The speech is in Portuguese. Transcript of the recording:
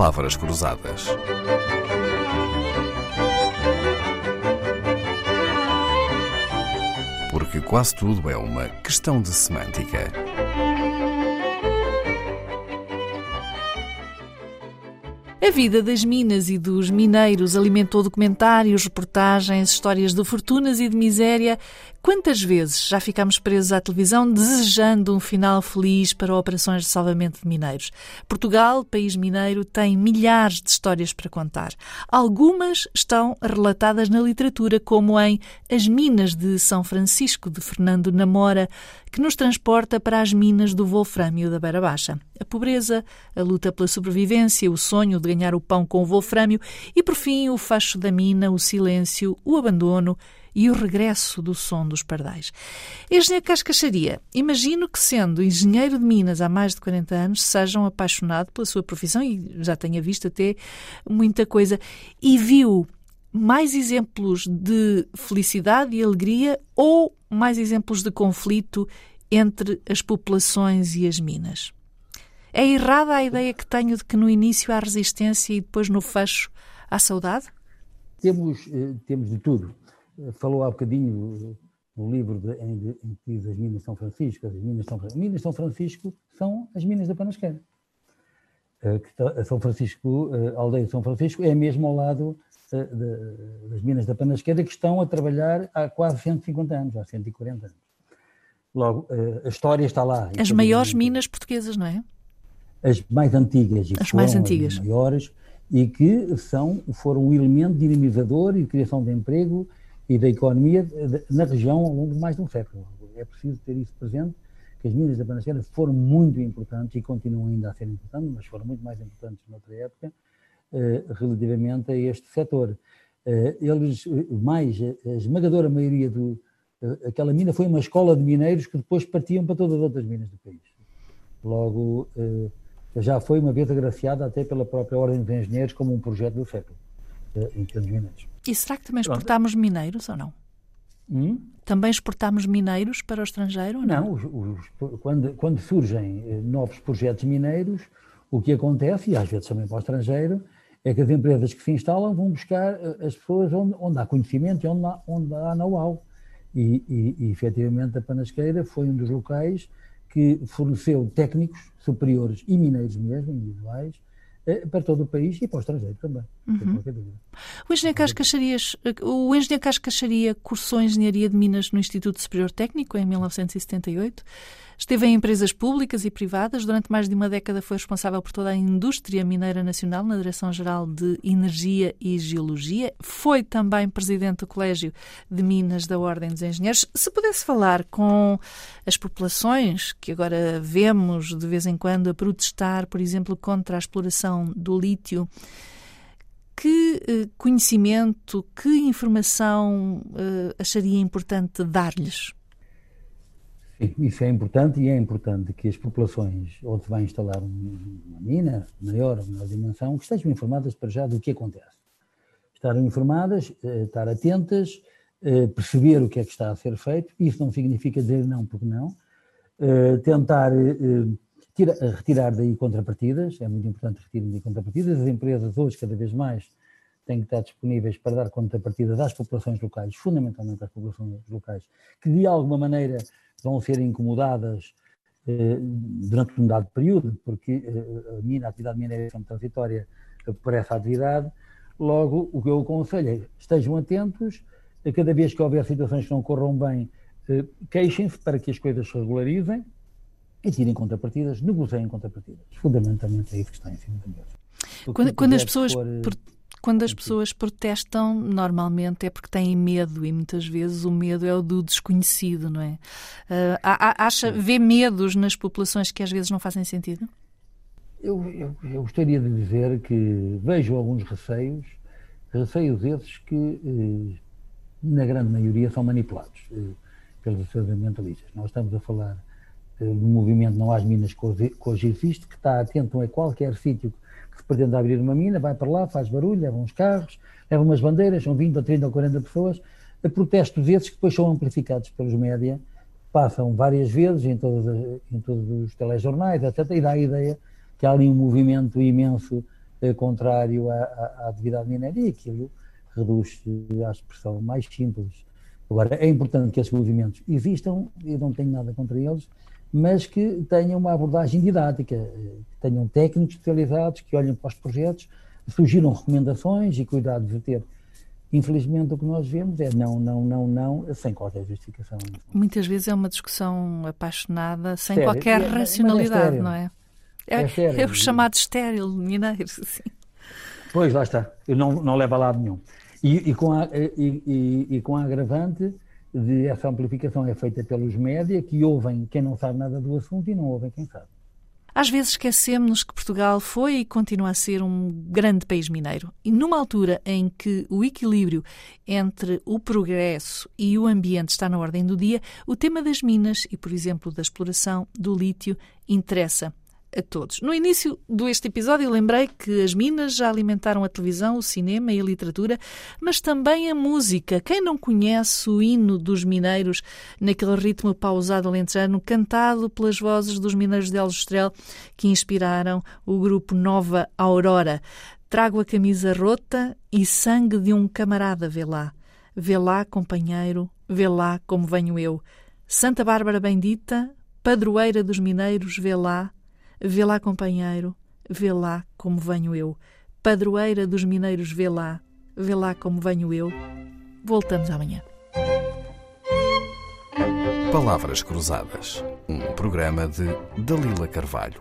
palavras cruzadas. Porque quase tudo é uma questão de semântica. A vida das minas e dos mineiros alimentou documentários, reportagens, histórias de fortunas e de miséria. Quantas vezes já ficámos presos à televisão desejando um final feliz para operações de salvamento de mineiros? Portugal, país mineiro, tem milhares de histórias para contar. Algumas estão relatadas na literatura, como em As Minas de São Francisco, de Fernando Namora, que nos transporta para as minas do Wolfrâmio da Beira Baixa. A pobreza, a luta pela sobrevivência, o sonho de ganhar o pão com o wolfrâmio e, por fim, o facho da mina, o silêncio, o abandono e o regresso do som dos pardais. Engenheiro Cascacharia, imagino que, sendo engenheiro de Minas há mais de 40 anos, seja um apaixonado pela sua profissão e já tenha visto até muita coisa e viu mais exemplos de felicidade e alegria ou mais exemplos de conflito entre as populações e as minas? É errada a ideia que tenho de que no início há resistência e depois no fecho há saudade? Temos, eh, temos de tudo. Falou há bocadinho no livro de, em, em que diz as Minas de São Francisco. As Minas de São, Minas São Francisco são as Minas da Panasqueira. Eh, a São Francisco, a aldeia de São Francisco, é mesmo ao lado das minas da Panasqueira que estão a trabalhar há quase 150 anos, há 140 anos. Logo, a história está lá. As maiores minas portuguesas, não é? As mais antigas. E as mais antigas. As maiores e que são, foram um elemento dinamizador e de criação de emprego e da economia na região ao longo de mais de um século. É preciso ter isso presente, que as minas da Panasqueira foram muito importantes e continuam ainda a ser importantes, mas foram muito mais importantes noutra época, eh, relativamente a este setor. Eh, eles, mais, a esmagadora maioria do. Eh, aquela mina foi uma escola de mineiros que depois partiam para todas as outras minas do país. Logo, já foi uma vez agraciada até pela própria Ordem dos Engenheiros como um projeto do século, em termos mineiros. E será que também exportámos mineiros ou não? Hum? Também exportámos mineiros para o estrangeiro? Ou não, não os, os, quando, quando surgem novos projetos mineiros, o que acontece, e às vezes também para o estrangeiro, é que as empresas que se instalam vão buscar eh, as pessoas onde, onde há conhecimento e onde há, onde há know-how. E, e, e, efetivamente, a Panasqueira foi um dos locais que forneceu técnicos superiores e mineiros mesmo, individuais, eh, para todo o país e para o estrangeiro também. Uhum. O engenheiro Cascacharias, o engenheiro cursou Engenharia de Minas no Instituto Superior Técnico em 1978. Esteve em empresas públicas e privadas. Durante mais de uma década foi responsável por toda a indústria mineira nacional na Direção-Geral de Energia e Geologia. Foi também presidente do Colégio de Minas da Ordem dos Engenheiros. Se pudesse falar com as populações que agora vemos de vez em quando a protestar, por exemplo, contra a exploração do lítio, que eh, conhecimento, que informação eh, acharia importante dar-lhes? Isso é importante e é importante que as populações onde se vai instalar uma mina maior ou menor dimensão que estejam informadas para já do que acontece. Estarem informadas, eh, estar atentas, perceber o que é que está a ser feito. Isso não significa dizer não porque não. Eh, tentar retirar daí contrapartidas, é muito importante retirar daí contrapartidas. As empresas hoje cada vez mais têm que estar disponíveis para dar contrapartidas às populações locais, fundamentalmente às populações locais, que de alguma maneira vão ser incomodadas eh, durante um dado período, porque eh, a mina, a atividade mineira é transitória por essa atividade. Logo, o que eu aconselho é estejam atentos, cada vez que houver situações que não corram bem, eh, queixem-se para que as coisas se regularizem e tirem contrapartidas, negociem contrapartidas. Fundamentalmente é isso que está em cima da mesa. Quando, quando as pessoas. For, por quando as pessoas protestam, normalmente é porque têm medo e muitas vezes o medo é o do desconhecido, não é? Uh, acha, vê medos nas populações que às vezes não fazem sentido? Eu, eu, eu gostaria de dizer que vejo alguns receios, receios esses que, eh, na grande maioria, são manipulados eh, pelos seus ambientalistas. Nós estamos a falar do movimento Não Há Minas que hoje existe, que está atento a qualquer sítio que pretende abrir uma mina, vai para lá, faz barulho, leva uns carros, leva umas bandeiras, são 20 ou 30 ou 40 pessoas, a protestos esses que depois são amplificados pelos média, passam várias vezes em todos, em todos os telejornais, etc., e dá a ideia que há ali um movimento imenso eh, contrário à, à, à atividade minéria e aquilo reduz à expressão mais simples. Agora, é importante que esses movimentos existam, eu não tenho nada contra eles, mas que tenham uma abordagem didática, eh, que tenham técnicos especializados que olhem para os projetos, surgiram recomendações e cuidados de ter. Infelizmente, o que nós vemos é não, não, não, não, sem qualquer justificação. Muitas vezes é uma discussão apaixonada, sem sério? qualquer é, racionalidade, é não é? É, é, é o chamado estéril mineiro. Sim. Pois, lá está. Não, não leva a lado nenhum. E, e, com a, e, e, e, com a agravante de essa amplificação é feita pelos média, que ouvem quem não sabe nada do assunto e não ouvem quem sabe. Às vezes esquecemos que Portugal foi e continua a ser um grande país mineiro. E numa altura em que o equilíbrio entre o progresso e o ambiente está na ordem do dia, o tema das minas e, por exemplo, da exploração do lítio interessa a todos. No início deste episódio, lembrei que as minas já alimentaram a televisão, o cinema e a literatura, mas também a música. Quem não conhece o hino dos mineiros, naquele ritmo pausado alentejano, cantado pelas vozes dos mineiros de Aljustrel, que inspiraram o grupo Nova Aurora? Trago a camisa rota e sangue de um camarada, vê lá. Vê lá, companheiro, vê lá como venho eu. Santa Bárbara bendita, padroeira dos mineiros, vê lá, Vê lá, companheiro, vê lá como venho eu. Padroeira dos mineiros, vê lá, vê lá como venho eu. Voltamos amanhã. Palavras Cruzadas, um programa de Dalila Carvalho.